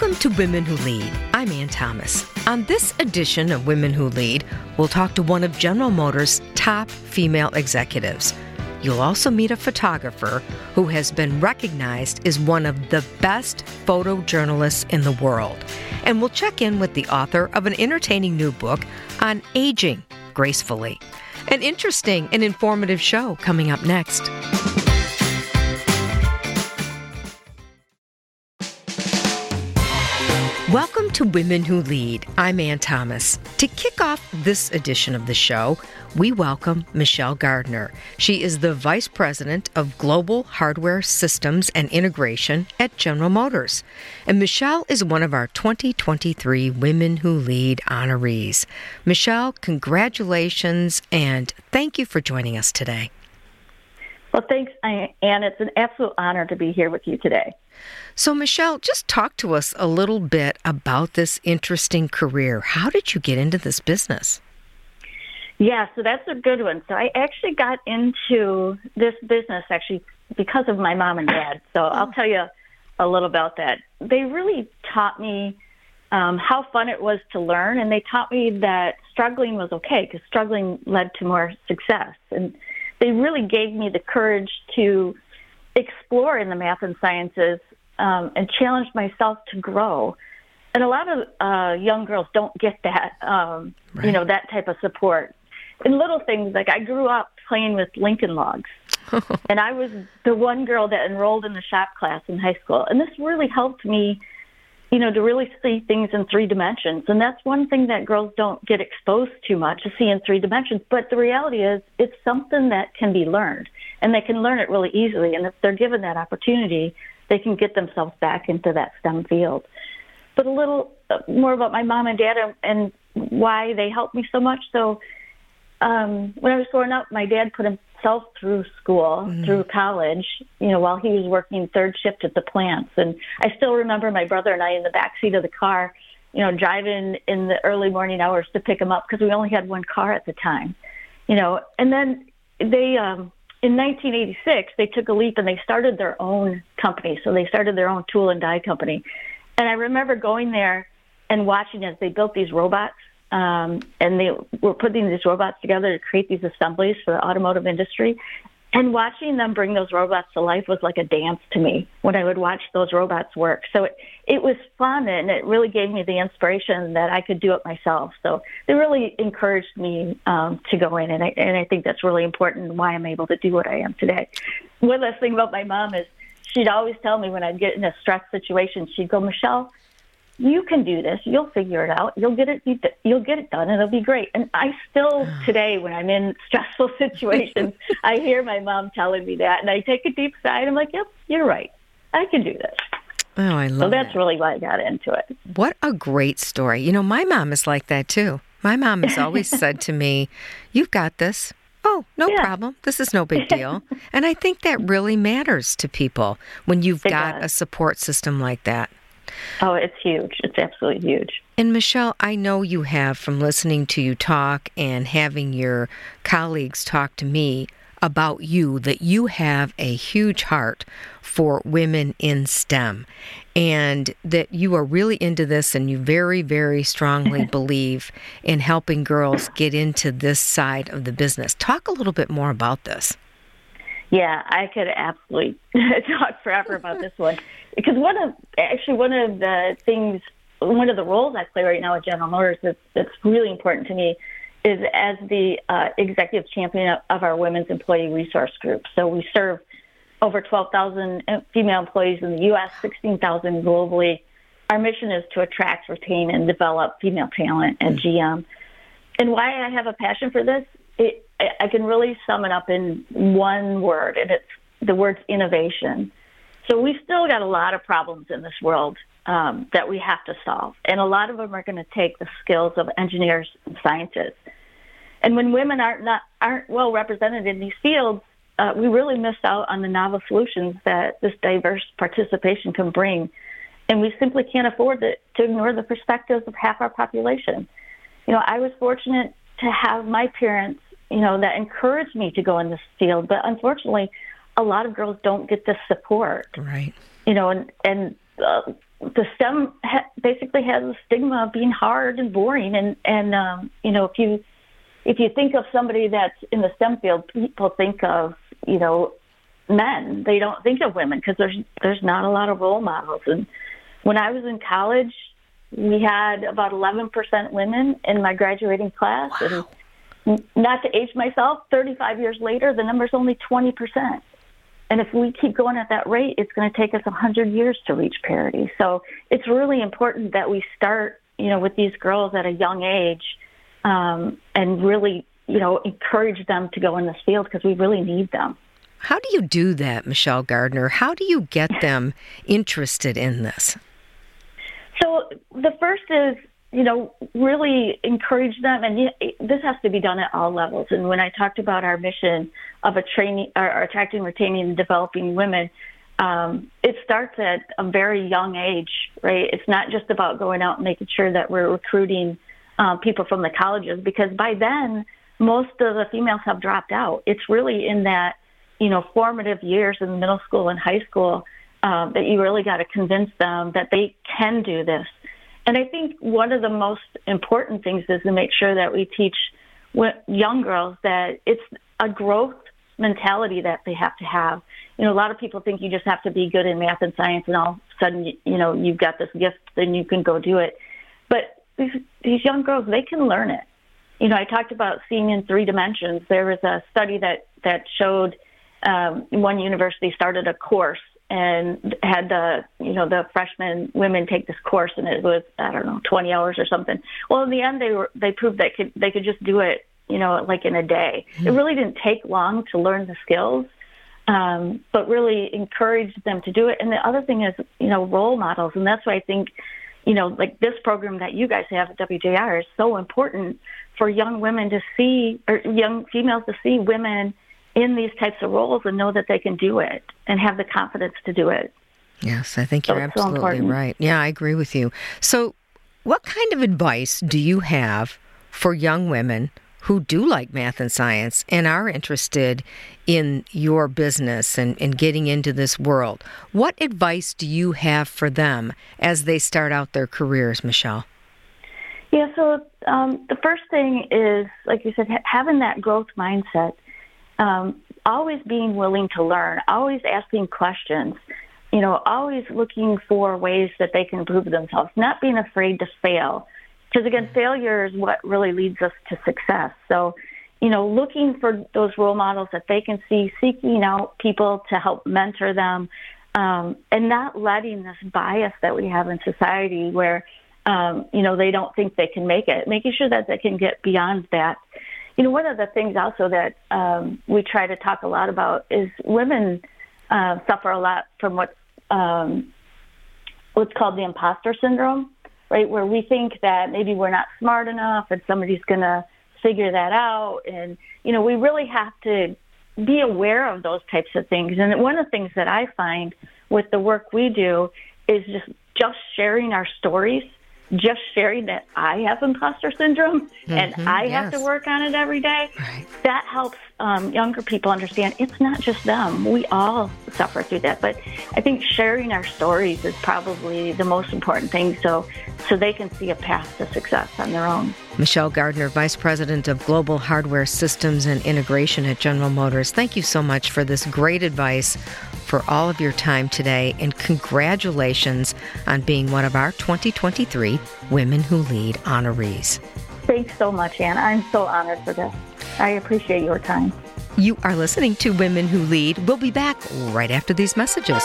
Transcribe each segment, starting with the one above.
Welcome to Women Who Lead. I'm Ann Thomas. On this edition of Women Who Lead, we'll talk to one of General Motors' top female executives. You'll also meet a photographer who has been recognized as one of the best photojournalists in the world. And we'll check in with the author of an entertaining new book on aging gracefully. An interesting and informative show coming up next. Welcome to Women Who Lead. I'm Ann Thomas. To kick off this edition of the show, we welcome Michelle Gardner. She is the Vice President of Global Hardware Systems and Integration at General Motors. And Michelle is one of our 2023 Women Who Lead honorees. Michelle, congratulations and thank you for joining us today. Well, thanks, Ann. It's an absolute honor to be here with you today. So, Michelle, just talk to us a little bit about this interesting career. How did you get into this business? Yeah, so that's a good one. So, I actually got into this business actually because of my mom and dad. So, I'll oh. tell you a little about that. They really taught me um, how fun it was to learn, and they taught me that struggling was okay because struggling led to more success. And they really gave me the courage to explore in the math and sciences um, and challenged myself to grow. And a lot of uh, young girls don't get that, um, right. you know, that type of support. And little things like I grew up playing with Lincoln Logs, and I was the one girl that enrolled in the shop class in high school. And this really helped me you know, to really see things in three dimensions. And that's one thing that girls don't get exposed too much to see in three dimensions. But the reality is it's something that can be learned and they can learn it really easily. And if they're given that opportunity, they can get themselves back into that STEM field. But a little uh, more about my mom and dad and, why they helped me so much. So um, when I was growing up, my dad put himself through school, mm. through college, you know, while he was working third shift at the plants. And I still remember my brother and I in the back seat of the car, you know, driving in the early morning hours to pick him up because we only had one car at the time, you know. And then they, um, in 1986, they took a leap and they started their own company. So they started their own tool and die company. And I remember going there and watching as they built these robots um, and they were putting these robots together to create these assemblies for the automotive industry. And watching them bring those robots to life was like a dance to me when I would watch those robots work. So it, it was fun and it really gave me the inspiration that I could do it myself. So they really encouraged me um, to go in, and I, and I think that's really important why I'm able to do what I am today. One last thing about my mom is she'd always tell me when I'd get in a stress situation, she'd go, Michelle, you can do this. You'll figure it out. You'll get it. You'll get it done, and it'll be great. And I still today, when I'm in stressful situations, I hear my mom telling me that, and I take a deep sigh. I'm like, "Yep, you're right. I can do this." Oh, I love. So that's that. really why I got into it. What a great story! You know, my mom is like that too. My mom has always said to me, "You've got this." Oh, no yeah. problem. This is no big deal. and I think that really matters to people when you've it got does. a support system like that. Oh, it's huge. It's absolutely huge. And Michelle, I know you have from listening to you talk and having your colleagues talk to me about you that you have a huge heart for women in STEM and that you are really into this and you very, very strongly believe in helping girls get into this side of the business. Talk a little bit more about this. Yeah, I could absolutely talk forever about this one because one of actually one of the things, one of the roles I play right now at General Motors that's, that's really important to me is as the uh, executive champion of our women's employee resource group. So we serve over 12,000 female employees in the U.S., 16,000 globally. Our mission is to attract, retain, and develop female talent at GM. And why I have a passion for this it, I can really sum it up in one word, and it's the word innovation. So we've still got a lot of problems in this world um, that we have to solve, and a lot of them are going to take the skills of engineers and scientists. And when women aren't not aren't well represented in these fields, uh, we really miss out on the novel solutions that this diverse participation can bring. And we simply can't afford to, to ignore the perspectives of half our population. You know, I was fortunate to have my parents you know, that encouraged me to go in this field. But unfortunately, a lot of girls don't get the support. Right. You know, and and uh, the STEM ha- basically has a stigma of being hard and boring, and and um, you know if you if you think of somebody that's in the STEM field, people think of you know men. They don't think of women because there's there's not a lot of role models. And when I was in college, we had about 11% women in my graduating class, wow. and not to age myself, 35 years later, the number's only 20%. And if we keep going at that rate, it's going to take us 100 years to reach parity. So it's really important that we start, you know, with these girls at a young age um, and really, you know, encourage them to go in this field because we really need them. How do you do that, Michelle Gardner? How do you get them interested in this? So the first is, you know, really encourage them, and this has to be done at all levels. And when I talked about our mission of training, attracting, retaining, and developing women, um, it starts at a very young age, right? It's not just about going out and making sure that we're recruiting uh, people from the colleges, because by then most of the females have dropped out. It's really in that you know, formative years in middle school and high school uh, that you really got to convince them that they can do this. And I think one of the most important things is to make sure that we teach young girls that it's a growth mentality that they have to have. You know, a lot of people think you just have to be good in math and science, and all of a sudden, you know, you've got this gift, then you can go do it. But these these young girls, they can learn it. You know, I talked about seeing in three dimensions. There was a study that that showed um, one university started a course and had the you know the freshman women take this course and it was I don't know 20 hours or something. Well, in the end, they were they proved that could they could just do it you know like in a day. Mm-hmm. It really didn't take long to learn the skills. Um, but really encouraged them to do it. And the other thing is, you know, role models, and that's why I think, you know, like this program that you guys have at WJR is so important for young women to see, or young females to see women in these types of roles and know that they can do it and have the confidence to do it. Yes, I think you're absolutely so right. Yeah, I agree with you. So, what kind of advice do you have for young women who do like math and science and are interested in your business and, and getting into this world? What advice do you have for them as they start out their careers, Michelle? Yeah, so um, the first thing is, like you said, ha- having that growth mindset um, always being willing to learn, always asking questions, you know, always looking for ways that they can improve themselves, not being afraid to fail. Because again, mm-hmm. failure is what really leads us to success. So, you know, looking for those role models that they can see, seeking out people to help mentor them, um, and not letting this bias that we have in society where, um, you know, they don't think they can make it, making sure that they can get beyond that you know, one of the things also that um, we try to talk a lot about is women uh, suffer a lot from what um, what's called the imposter syndrome, right? Where we think that maybe we're not smart enough and somebody's going to figure that out, and you know, we really have to be aware of those types of things. And one of the things that I find with the work we do is just just sharing our stories just sharing that I have imposter syndrome mm-hmm, and I yes. have to work on it every day, right. that helps um, younger people understand it's not just them. We all suffer through that. But I think sharing our stories is probably the most important thing so, so they can see a path to success on their own. Michelle Gardner, Vice President of Global Hardware Systems and Integration at General Motors, thank you so much for this great advice for all of your time today, and congratulations on being one of our 2023 Women Who Lead honorees. Thanks so much, Ann. I'm so honored for this. I appreciate your time. You are listening to Women Who Lead. We'll be back right after these messages.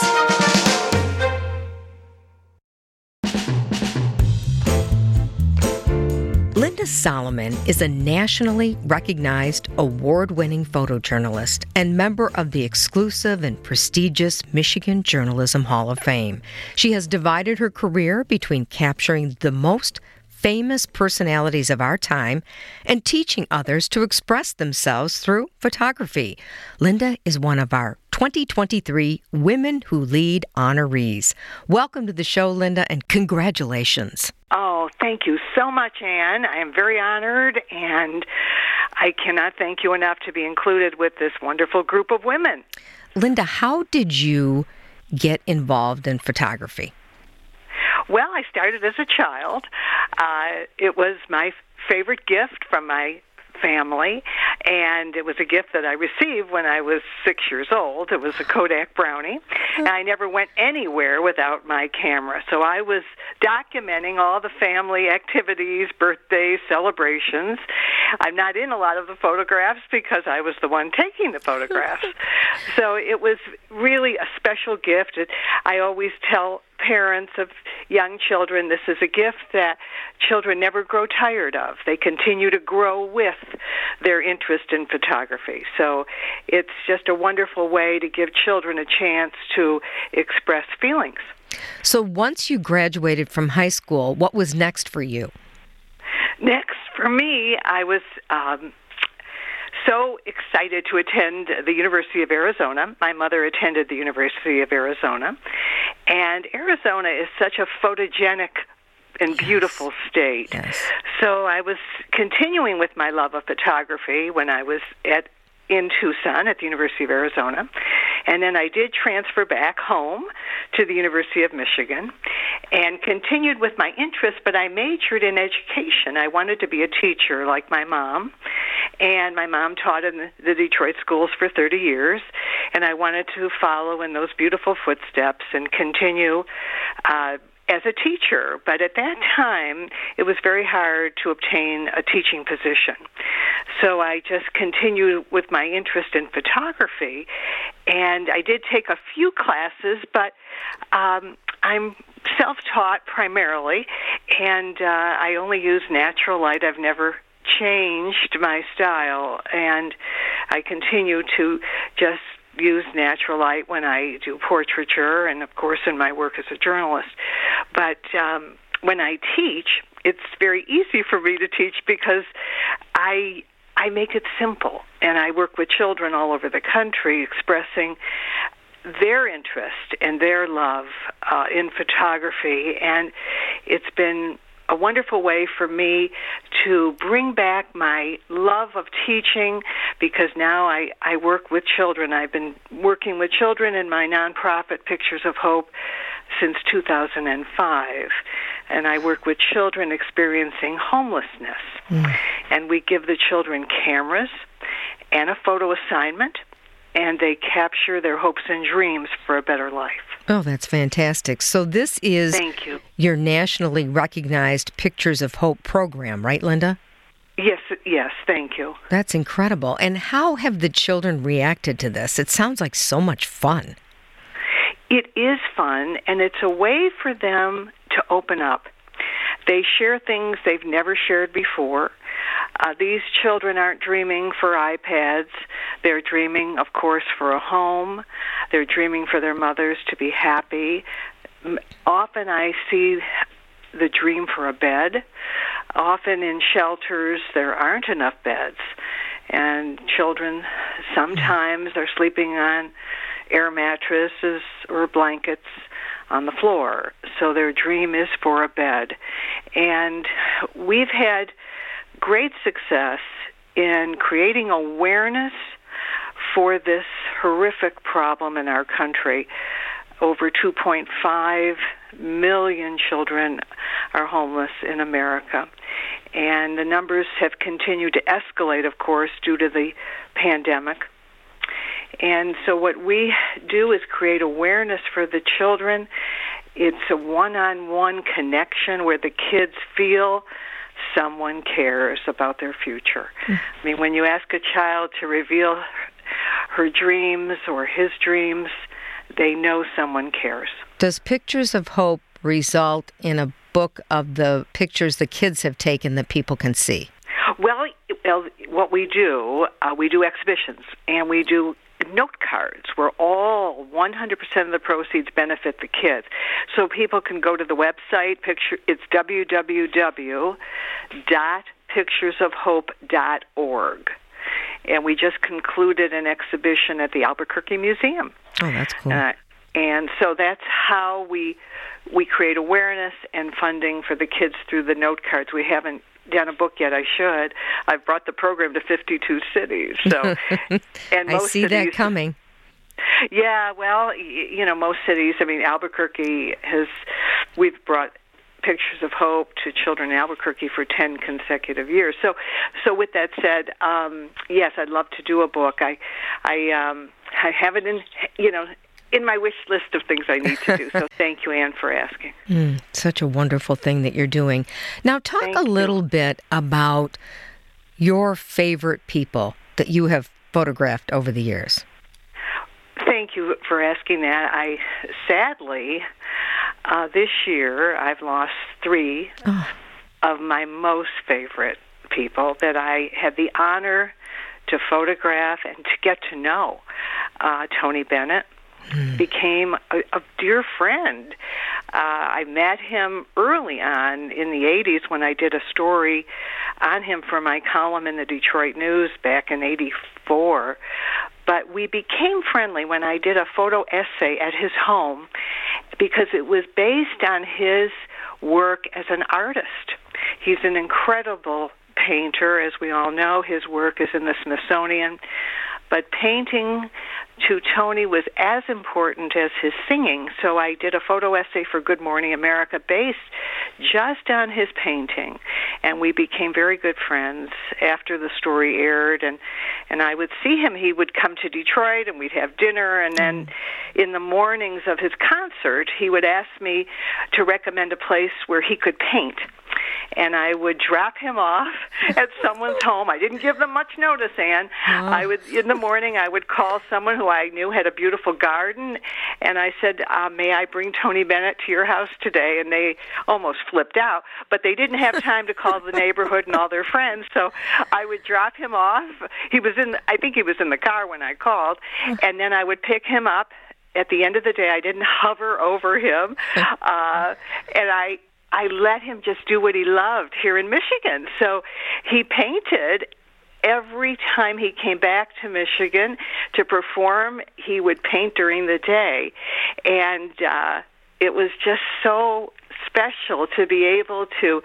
Linda Solomon is a nationally recognized award winning photojournalist and member of the exclusive and prestigious Michigan Journalism Hall of Fame. She has divided her career between capturing the most famous personalities of our time and teaching others to express themselves through photography. Linda is one of our 2023 Women Who Lead honorees. Welcome to the show, Linda, and congratulations. Oh, thank you so much, Ann. I am very honored, and I cannot thank you enough to be included with this wonderful group of women. Linda, how did you get involved in photography? Well, I started as a child. Uh, it was my favorite gift from my family, and it was a gift that I received when I was six years old. It was a Kodak Brownie, and I never went anywhere without my camera. So I was documenting all the family activities, birthdays, celebrations. I'm not in a lot of the photographs because I was the one taking the photographs. so it was really a special gift. I always tell parents of young children, this is a gift that children never grow tired of. They continue to grow with their interest in photography. So it's just a wonderful way to give children a chance to express feelings. So once you graduated from high school, what was next for you? Next for me, I was um, so excited to attend the University of Arizona. My mother attended the University of Arizona, and Arizona is such a photogenic and beautiful state. Yes. So I was continuing with my love of photography when I was at in Tucson at the University of Arizona. And then I did transfer back home to the University of Michigan and continued with my interest, but I majored in education. I wanted to be a teacher like my mom. And my mom taught in the Detroit schools for 30 years, and I wanted to follow in those beautiful footsteps and continue uh, as a teacher, but at that time it was very hard to obtain a teaching position. So I just continued with my interest in photography, and I did take a few classes, but um, I'm self taught primarily, and uh, I only use natural light. I've never changed my style, and I continue to just use natural light when I do portraiture, and of course in my work as a journalist. But um, when I teach, it's very easy for me to teach because I I make it simple, and I work with children all over the country expressing their interest and their love uh, in photography, and it's been a wonderful way for me to bring back my love of teaching because now I, I work with children. I've been working with children in my nonprofit Pictures of Hope since 2005. And I work with children experiencing homelessness. Mm. And we give the children cameras and a photo assignment and they capture their hopes and dreams for a better life. Oh, that's fantastic. So this is Thank you. your nationally recognized Pictures of Hope program, right, Linda? Yes, yes, thank you. That's incredible. And how have the children reacted to this? It sounds like so much fun. It is fun, and it's a way for them to open up. They share things they've never shared before. Uh, these children aren't dreaming for iPads. They're dreaming, of course, for a home. They're dreaming for their mothers to be happy. Often I see the dream for a bed. Often in shelters, there aren't enough beds. And children sometimes are sleeping on air mattresses or blankets on the floor. So their dream is for a bed. And we've had great success in creating awareness for this horrific problem in our country. Over 2.5 million children are homeless in America. And the numbers have continued to escalate, of course, due to the pandemic. And so, what we do is create awareness for the children. It's a one on one connection where the kids feel someone cares about their future. Mm. I mean, when you ask a child to reveal her dreams or his dreams, they know someone cares. Does Pictures of Hope result in a book of the pictures the kids have taken that people can see? Well, well what we do, uh, we do exhibitions and we do note cards where all 100% of the proceeds benefit the kids. So people can go to the website, picture it's www.picturesofhope.org. And we just concluded an exhibition at the Albuquerque Museum. Oh, that's cool. Uh, and so that's how we we create awareness and funding for the kids through the note cards. We haven't done a book yet. I should. I've brought the program to 52 cities. So, and I see cities, that coming. Yeah, well, you know, most cities. I mean, Albuquerque has we've brought pictures of hope to children in Albuquerque for 10 consecutive years. So so with that said, um yes, I'd love to do a book. I I um I have it in you know in my wish list of things I need to do. so thank you, Ann, for asking. Mm, such a wonderful thing that you're doing. Now, talk Thank a little you. bit about your favorite people that you have photographed over the years. Thank you for asking that. I sadly, uh, this year, I've lost three Oh. of my most favorite people that I had the honor to photograph and to get to know. Uh, Tony Bennett became a, a dear friend. Uh, I met him early on in the 80s when I did a story on him for my column in the Detroit News back in 84. But we became friendly when I did a photo essay at his home because it was based on his work as an artist. He's an incredible painter, as we all know. His work is in the Smithsonian. But painting to Tony was as important as his singing. So I did a photo essay for Good Morning America based just on his painting. And we became very good friends after the story aired and and I would see him he would come to Detroit and we'd have dinner and then mm-hmm. in the mornings of his concert he would ask me to recommend a place where he could paint and I would drop him off at someone's home. I didn't give them much notice, Ann. I would in the morning I would call someone who I knew had a beautiful garden, and I said, uh, "May I bring Tony Bennett to your house today?" And they almost flipped out, but they didn't have time to call the neighborhood and all their friends. So I would drop him off. He was in, I think he was in the car when I called, and then I would pick him up at the end of the day i didn't hover over him uh and i i let him just do what he loved here in michigan. So he painted every time he came back to michigan to perform he would paint during the day. And uh it was just so special to be able to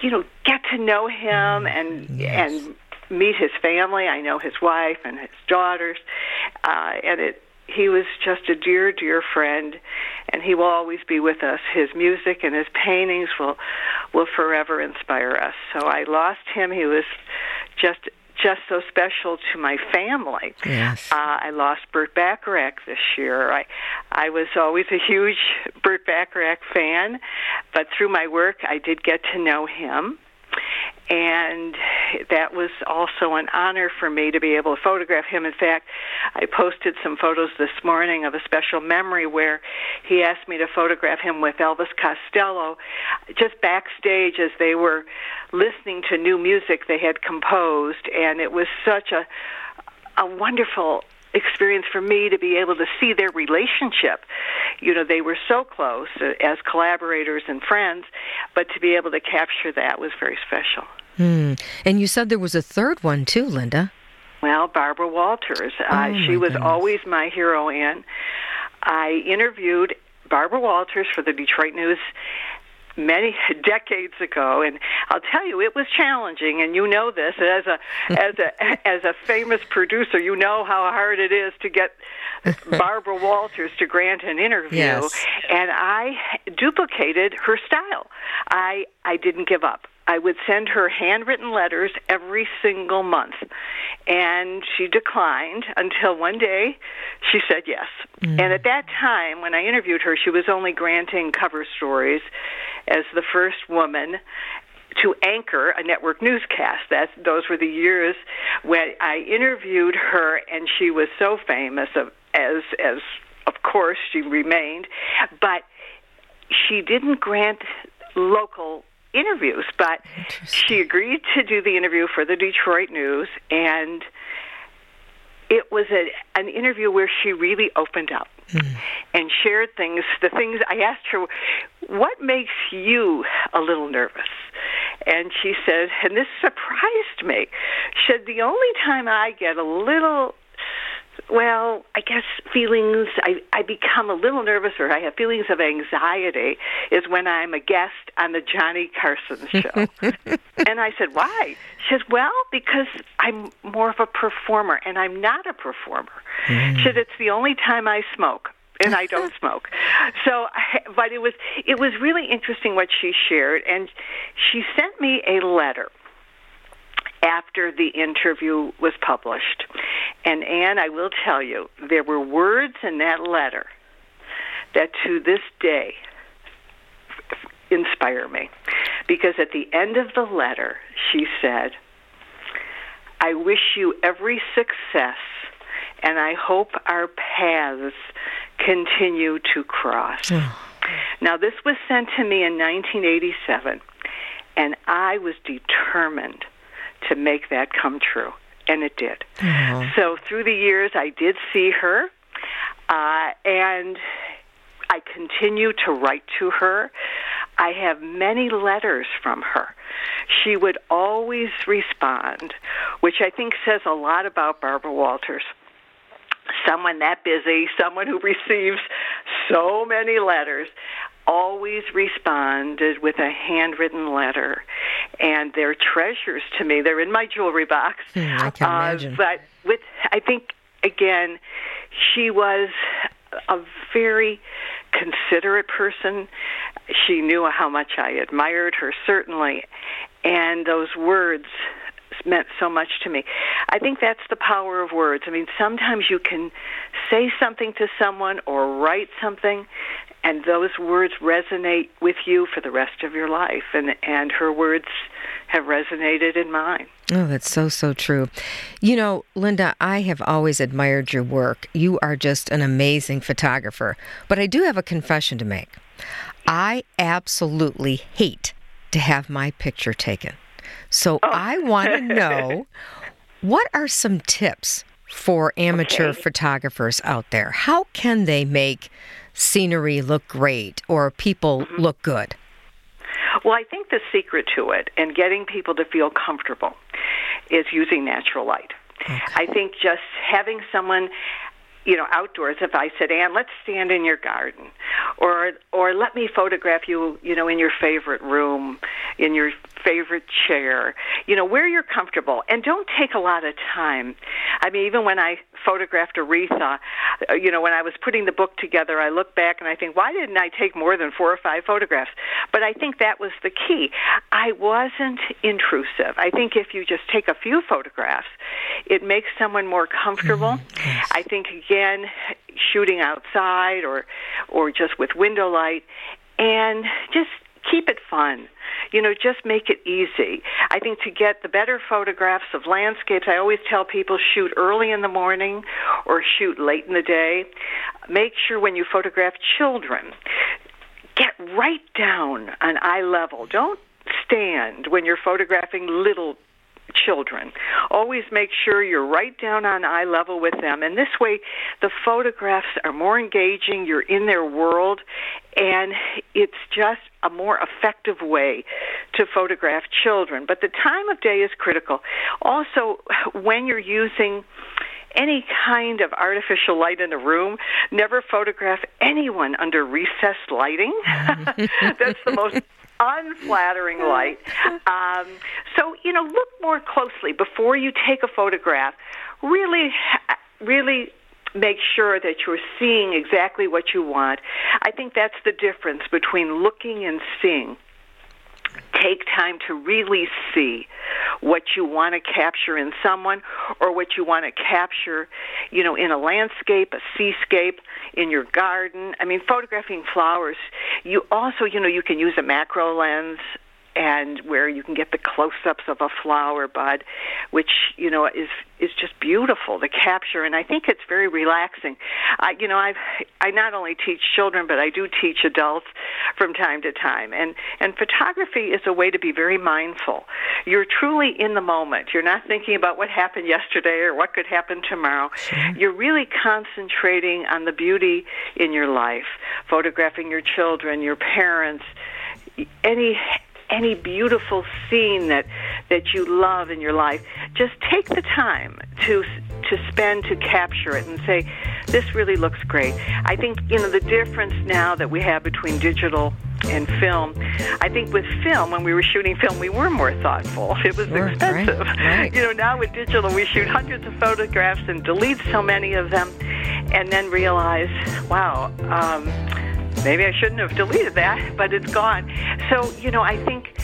you know get to know him and yes. and meet his family. I know his wife and his daughters uh and it he was just a dear, dear friend, and he will always be with us. His music and his paintings will will forever inspire us. So I lost him. He was just just so special to my family. Yes. Uh, I lost Burt Bacharach this year. I I was always a huge Burt Bacharach fan, but through my work, I did get to know him and that was also an honor for me to be able to photograph him. In fact, I posted some photos this morning of a special memory where he asked me to photograph him with Elvis Costello just backstage as they were listening to new music they had composed, and it was such a a wonderful experience for me to be able to see their relationship. You know, they were so close uh, as collaborators and friends, but to be able to capture that was very special. Hmm. And you said there was a third one too, Linda. Well, Barbara Walters. Uh, Oh, she was goodness. always my hero, Ann. I interviewed Barbara Walters for the Detroit News many decades ago and I'll tell you it was challenging and you know this as a as a as a famous producer you know how hard it is to get Barbara Walters to grant an interview Yes. and I duplicated her style I I didn't give up I would send her handwritten letters every single month. And she declined until one day she said yes. Mm. And at that time, when I interviewed her, she was only granting cover stories as the first woman to anchor a network newscast. That those were the years when I interviewed her, and she was so famous of, as as of course she remained, but she didn't grant local interviews, but she agreed to do the interview for the Detroit News, and it was a, an interview where she really opened up hmm. and shared things. The things I asked her, what makes you a little nervous? And she said, and this surprised me. She said, the only time I get a little well, I guess feelings, I, I become a little nervous or I have feelings of anxiety is when I'm a guest on the Johnny Carson show. and I said, why? She says, well, because I'm more of a performer and I'm not a performer. Mm. She said, it's the only time I smoke. and I don't smoke. So, but it was it was really interesting what she shared, and she sent me a letter after the interview was published. And Ann, I will tell you, there were words in that letter that to this day inspire me. Because at the end of the letter, she said, I wish you every success, and I hope our paths continue to cross. now, this was sent to me in 1987, and I was determined to make that come true, and it did. So, through the years, I did see her, uh, and I continue to write to her. I have many letters from her. She would always respond, which I think says a lot about Barbara Walters. Someone that busy, someone who receives so many letters, always responded with a handwritten letter. And they're treasures to me. They're in my jewelry box. Mm, I can uh, imagine. But with, I think, again, she was a very considerate person. She knew how much I admired her, certainly, and those words meant so much to me. I think that's the power of words. I mean, sometimes you can say something to someone or write something and those words resonate with you for the rest of your life and and her words have resonated in mine. Oh, that's so so true. You know, Linda, I have always admired your work. You are just an amazing photographer. But I do have a confession to make. I absolutely hate to have my picture taken. So oh. I want to know what are some tips for amateur okay. photographers out there? How can they make scenery look great or people mm-hmm. look good? Well, I think the secret to it and getting people to feel comfortable is using natural light. Okay. I think just having someone you know, outdoors, if I said, Ann, let's stand in your garden, or or let me photograph you, you know, in your favorite room, in your favorite chair, you know, where you're comfortable, and don't take a lot of time. I mean, even when I photographed Aretha, uh, you know, when I was putting the book together, I look back and I think, why didn't I take more than four or five photographs? But I think that was the key. I wasn't intrusive. I think if you just take a few photographs, it makes someone more comfortable. Mm-hmm. Yes. I think again, shooting outside or or just with window light, and just keep it fun. You know, just make it easy. I think to get the better photographs of landscapes, I always tell people shoot early in the morning or shoot late in the day. Make sure when you photograph children, get right down on eye level. Don't stand when you're photographing little children. Always make sure you're right down on eye level with them. And this way, the photographs are more engaging, you're in their world, and it's just a more effective way to photograph children. But the time of day is critical. Also, when you're using any kind of artificial light in a room. Never photograph anyone under recessed lighting. That's the most unflattering light. Um, so, you know, look more closely before you take a photograph. Really, really make sure that you're seeing exactly what you want. I think that's the difference between looking and seeing take time to really see what you want to capture in someone or what you want to capture, you know, in a landscape, a seascape, in your garden. I mean, photographing flowers, you also, you know, you can use a macro lens and where you can get the close-ups of a flower bud, which you know is is just beautiful to capture, and I think it's very relaxing. I, you know, I I not only teach children, but I do teach adults from time to time, and and photography is a way to be very mindful. You're truly in the moment. You're not thinking about what happened yesterday or what could happen tomorrow. Sure. You're really concentrating on the beauty in your life, photographing your children, your parents, any any beautiful scene that that you love in your life, just take the time to to spend to capture it and say, this really looks great. I think you know the difference now that we have between digital and film. I think with film, when we were shooting film, we were more thoughtful. It was sure, expensive. Right, right. You know, now with digital, we shoot hundreds of photographs and delete so many of them and then realize, wow, um, maybe I shouldn't have deleted that, but it's gone. So, you know, I think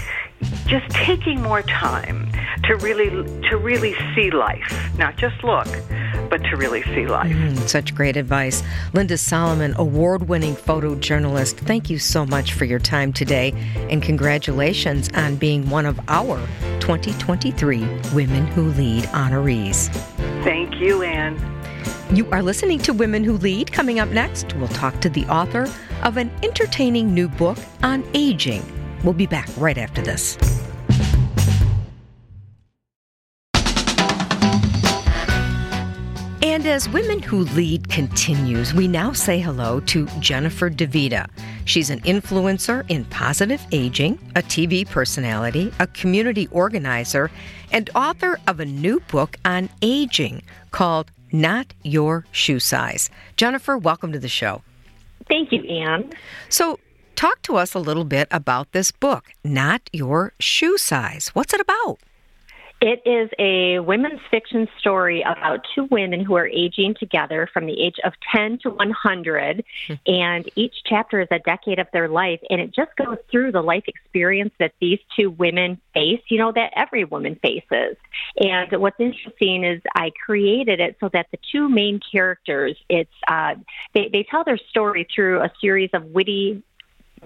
just taking more time to really to really see life, not just look, but to really see life. Mm, such great advice. Linda Solomon, award-winning photojournalist, thank you so much for your time today and congratulations on being one of our 2023 Women Who Lead honorees. Thank you, Ann. You are listening to Women Who Lead. Coming up next, we'll talk to the author of an entertaining new book on aging. We'll be back right after this. And as Women Who Lead continues, we now say hello to Jennifer DeVita. She's an influencer in positive aging, a TV personality, a community organizer, and author of a new book on aging called Not Your Shoe Size. Jennifer, welcome to the show. Thank you, Ann. So, talk to us a little bit about this book, Not Your Shoe Size. What's it about? It is a women's fiction story about two women who are aging together from the age of 10 to 100. Hmm. and each chapter is a decade of their life. And it just goes through the life experience that these two women face, you know, that every woman faces. And what's interesting is I created it so that the two main characters, it's, uh, they, they tell their story through a series of witty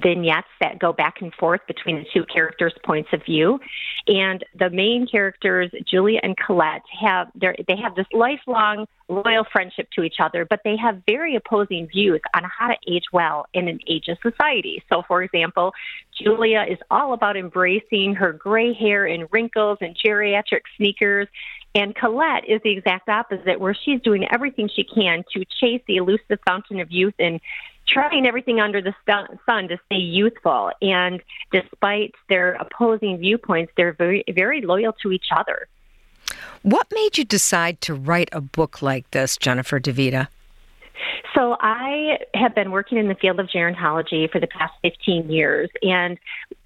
vignettes that go back and forth between the two characters' points of view. And the main characters, Julia and Colette, have they have this lifelong loyal friendship to each other, but they have very opposing views on how to age well in an ageist society. So, for example, Julia is all about embracing her gray hair and wrinkles and geriatric sneakers. And Colette is the exact opposite, where she's doing everything she can to chase the elusive fountain of youth and trying everything under the sun to stay youthful. And despite their opposing viewpoints, they're very, very loyal to each other. What made you decide to write a book like this, Jennifer DeVita? So I have been working in the field of gerontology for the past 15 years, and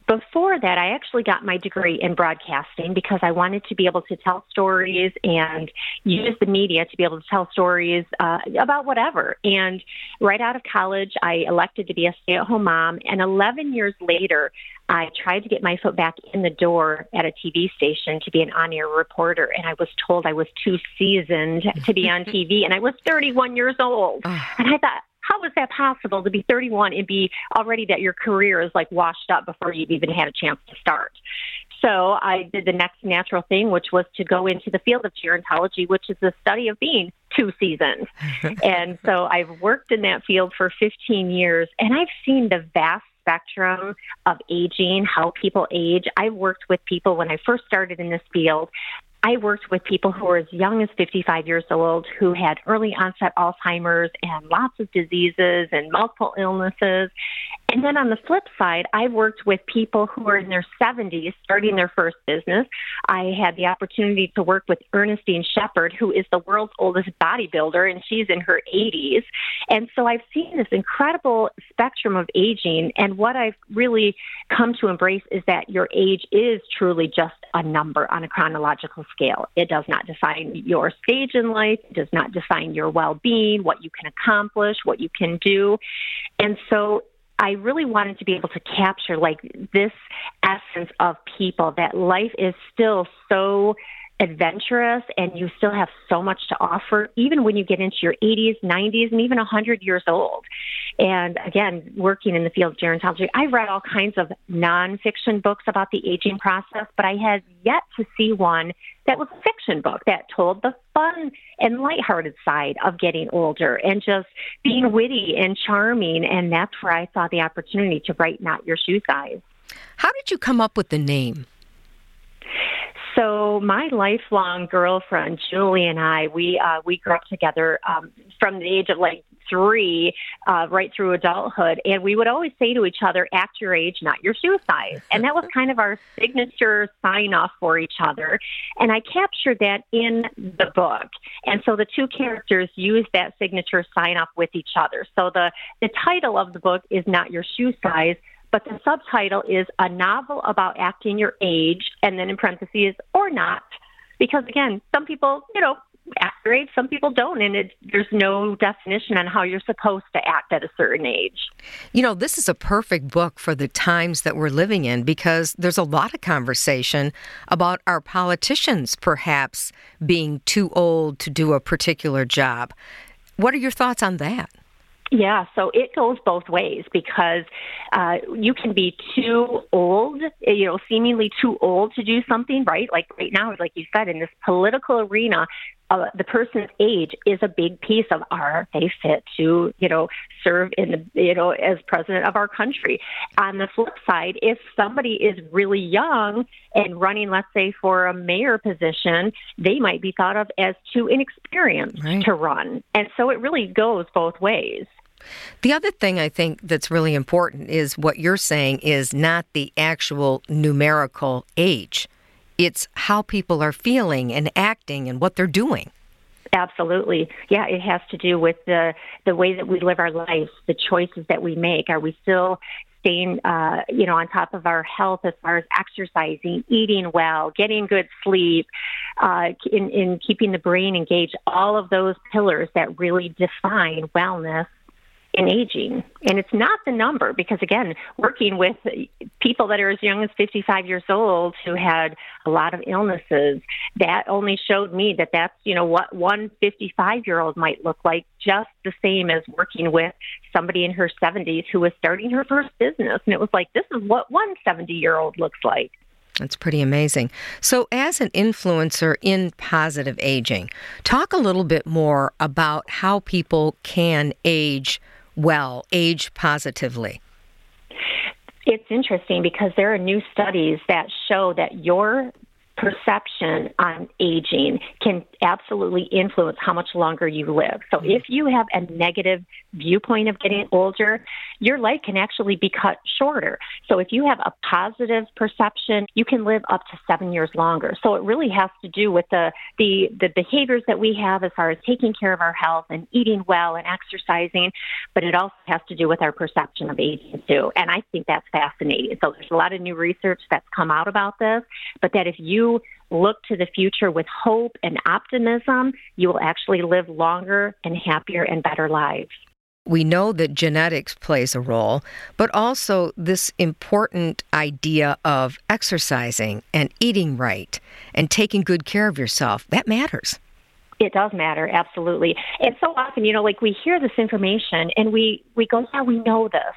before that, I actually got my degree in broadcasting because I wanted to be able to tell stories and use the media to be able to tell stories uh, about whatever. And right out of college, I elected to be a stay at home mom. And 11 years later, I tried to get my foot back in the door at a TV station to be an on air reporter. And I was told I was too seasoned to be on TV. And I was 31 years old. and I thought, how is that possible to be 31 and be already that your career is like washed up before you've even had a chance to start? So I did the next natural thing, which was to go into the field of gerontology, which is the study of being two seasons. and so I've worked in that field for 15 years and I've seen the vast spectrum of aging, how people age. I've worked with people when I first started in this field I worked with people who were as young as 55 years old who had early onset Alzheimer's and lots of diseases and multiple illnesses. And then on the flip side, I worked with people who are in their 70s starting their first business. I had the opportunity to work with Ernestine Shepherd, who is the world's oldest bodybuilder, and she's in her 80s. And so I've seen this incredible spectrum of aging. And what I've really come to embrace is that your age is truly just a number on a chronological scale. It does not define your stage in life, it does not define your well being, what you can accomplish, what you can do. And so I really wanted to be able to capture like this essence of people that life is still so adventurous and you still have so much to offer, even when you get into your 80s, 90s, and even 100 years old. And again, working in the field of gerontology, I've read all kinds of nonfiction books about the aging process, but I had yet to see one that was a fiction book that told the fun and lighthearted side of getting older and just being witty and charming. And that's where I saw the opportunity to write Not Your Shoe Size. How did you come up with the name? So my lifelong girlfriend Julie and I, we uh, we grew up together um, from the age of like three uh, right through adulthood, and we would always say to each other, "Act your age, not your shoe size," and that was kind of our signature sign off for each other. And I captured that in the book, and so the two characters use that signature sign off with each other. So the the title of the book is "Not Your Shoe Size." But the subtitle is a novel about acting your age, and then in parentheses, or not. Because again, some people, you know, act your age, some people don't, and it, there's no definition on how you're supposed to act at a certain age. You know, this is a perfect book for the times that we're living in because there's a lot of conversation about our politicians perhaps being too old to do a particular job. What are your thoughts on that? Yeah, so it goes both ways because uh, you can be too old, you know, seemingly too old to do something, right? Like right now, like you said, in this political arena, uh, the person's age is a big piece of are they fit to, you know, serve in the, you know, as president of our country. On the flip side, if somebody is really young and running, let's say, for a mayor position, they might be thought of as too inexperienced right. to run. And so it really goes both ways. The other thing I think that's really important is what you're saying is not the actual numerical age. It's how people are feeling and acting and what they're doing. Absolutely. Yeah, it has to do with the the way that we live our lives, the choices that we make. Are we still staying, uh, you know, on top of our health as far as exercising, eating well, getting good sleep, uh, in, in keeping the brain engaged? All of those pillars that really define wellness in aging. And it's not the number because, again, working with people that are as young as 55 years old who had a lot of illnesses, that only showed me that that's, you know, what one 55 year old might look like, just the same as working with somebody in her 70s who was starting her first business. And it was like, this is what one 70 year old looks like. That's pretty amazing. So, as an influencer in positive aging, talk a little bit more about how people can age well, age positively? It's interesting because there are new studies that show that your perception on aging can absolutely influence how much longer you live. So mm-hmm. if you have a negative viewpoint of getting older, your life can actually be cut shorter. So if you have a positive perception, you can live up to 7 years longer. So it really has to do with the the the behaviors that we have as far as taking care of our health and eating well and exercising, but it also has to do with our perception of aging too. And I think that's fascinating. So there's a lot of new research that's come out about this, but that if you look to the future with hope and optimism, you will actually live longer and happier and better lives. We know that genetics plays a role, but also this important idea of exercising and eating right and taking good care of yourself. That matters. It does matter, absolutely. And so often, you know, like we hear this information and we we go, yeah, we know this,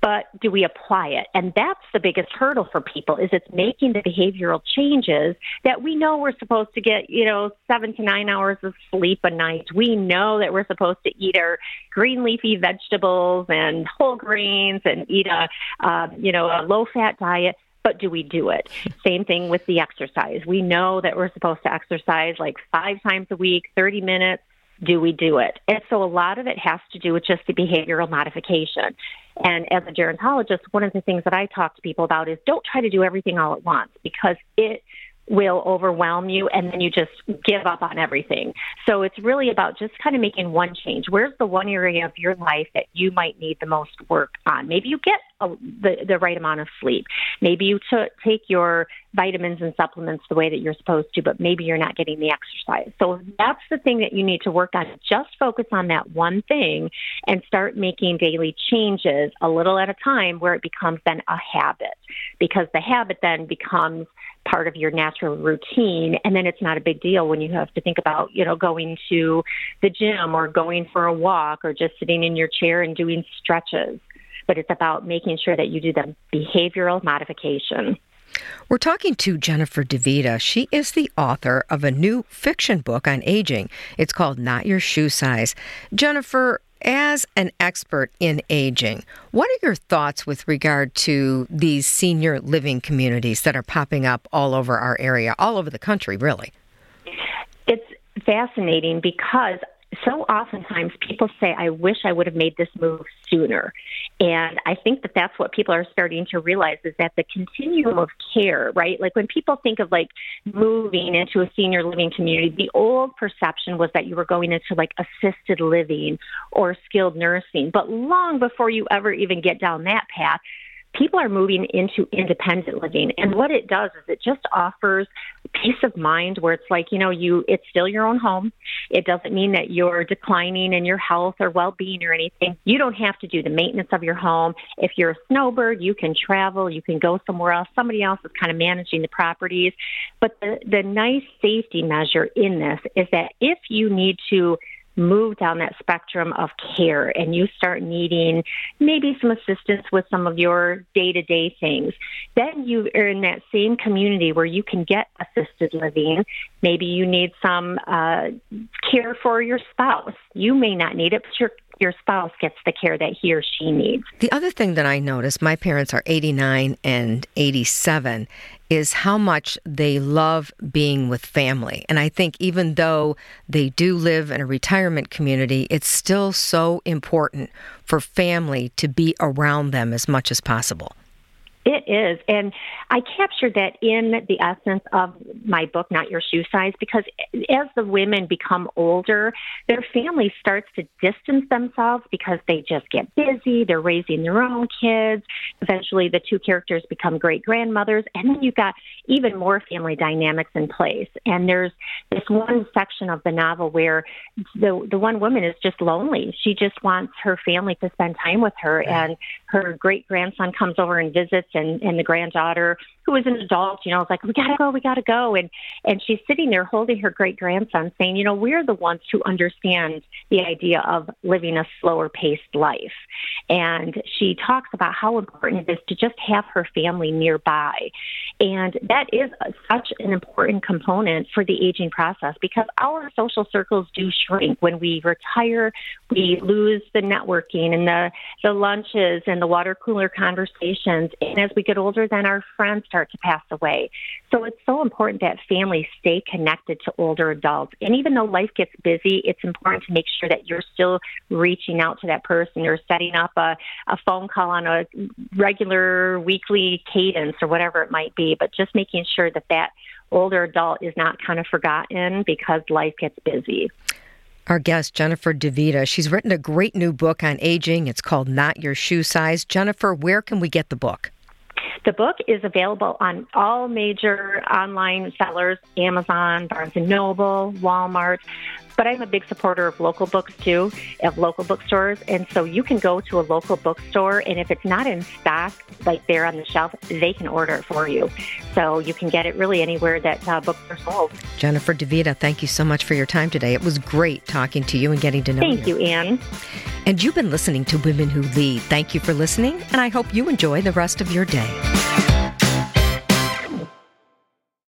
but do we apply it? And that's the biggest hurdle for people is it's making the behavioral changes that we know we're supposed to get, you know, seven to nine hours of sleep a night. We know that we're supposed to eat our green leafy vegetables and whole grains and eat a, uh, you know, a low fat diet but do we do it? Same thing with the exercise. We know that we're supposed to exercise like five times a week, 30 minutes. Do we do it? And so a lot of it has to do with just the behavioral modification. And as a gerontologist, one of the things that I talk to people about is don't try to do everything all at once because it will overwhelm you and then you just give up on everything. So it's really about just kind of making one change. Where's the one area of your life that you might need the most work on? Maybe you get a, the, the right amount of sleep. Maybe you t- take your vitamins and supplements the way that you're supposed to, but maybe you're not getting the exercise. So that's the thing that you need to work on. Just focus on that one thing and start making daily changes a little at a time where it becomes then a habit because the habit then becomes part of your natural routine and then it's not a big deal when you have to think about you know going to the gym or going for a walk or just sitting in your chair and doing stretches but it's about making sure that you do the behavioral modification we're talking to Jennifer DeVita. She is the author of a new fiction book on aging. It's called Not Your Shoe Size. Jennifer, as an expert in aging, what are your thoughts with regard to these senior living communities that are popping up all over our area, all over the country, really? It's fascinating because so oftentimes people say, I wish I would have made this move sooner. And I think that that's what people are starting to realize is that the continuum of care, right? Like when people think of like moving into a senior living community, the old perception was that you were going into like assisted living or skilled nursing. But long before you ever even get down that path, people are moving into independent living. And what it does is it just offers peace of mind where it's like, you know, you it's still your own home. It doesn't mean that you're declining in your health or well-being or anything. You don't have to do the maintenance of your home. If you're a snowbird, you can travel, you can go somewhere else. Somebody else is kind of managing the properties. But the the nice safety measure in this is that if you need to move down that spectrum of care and you start needing maybe some assistance with some of your day to day things, then you are in that same community where you can get assisted living. Maybe you need some uh, care for your spouse. You may not need it, but your your spouse gets the care that he or she needs. The other thing that I noticed, my parents are 89 and 87, is how much they love being with family. And I think even though they do live in a retirement community, it's still so important for family to be around them as much as possible. It is. And I captured that in the essence of my book, Not Your Shoe Size, because as the women become older, their family starts to distance themselves because they just get busy. They're raising their own kids. Eventually, the two characters become great grandmothers. And then you've got even more family dynamics in place. And there's this one section of the novel where the, the one woman is just lonely. She just wants her family to spend time with her. And her great grandson comes over and visits and and the granddaughter who is an adult you know was like we gotta go we gotta go. And and she's sitting there holding her great grandson saying you know we're the ones who understand the idea of living a slower paced life. And she talks about how important it is to just have her family nearby. And that is such an important component for the aging process because our social circles do shrink. When we retire we lose the networking and the the lunches and the water cooler conversations. And as we get older, then our friends start to pass away. So it's so important that families stay connected to older adults. And even though life gets busy, it's important to make sure that you're still reaching out to that person or setting up a, a phone call on a regular weekly cadence or whatever it might be, but just making sure that that older adult is not kind of forgotten because life gets busy our guest, Jennifer DeVita. She's written a great new book on aging. It's called Not Your Shoe Size. Jennifer, where can we get the book? The book is available on all major online sellers Amazon, Barnes and Noble, Walmart. But I'm a big supporter of local books too, of local bookstores. And so you can go to a local bookstore, and if it's not in stock, like there on the shelf, they can order it for you. So you can get it really anywhere that uh, books are sold. Jennifer DeVita, thank you so much for your time today. It was great talking to you and getting to know thank you. Thank you, Ann. And you've been listening to Women Who Lead. Thank you for listening, and I hope you enjoy the rest of your day.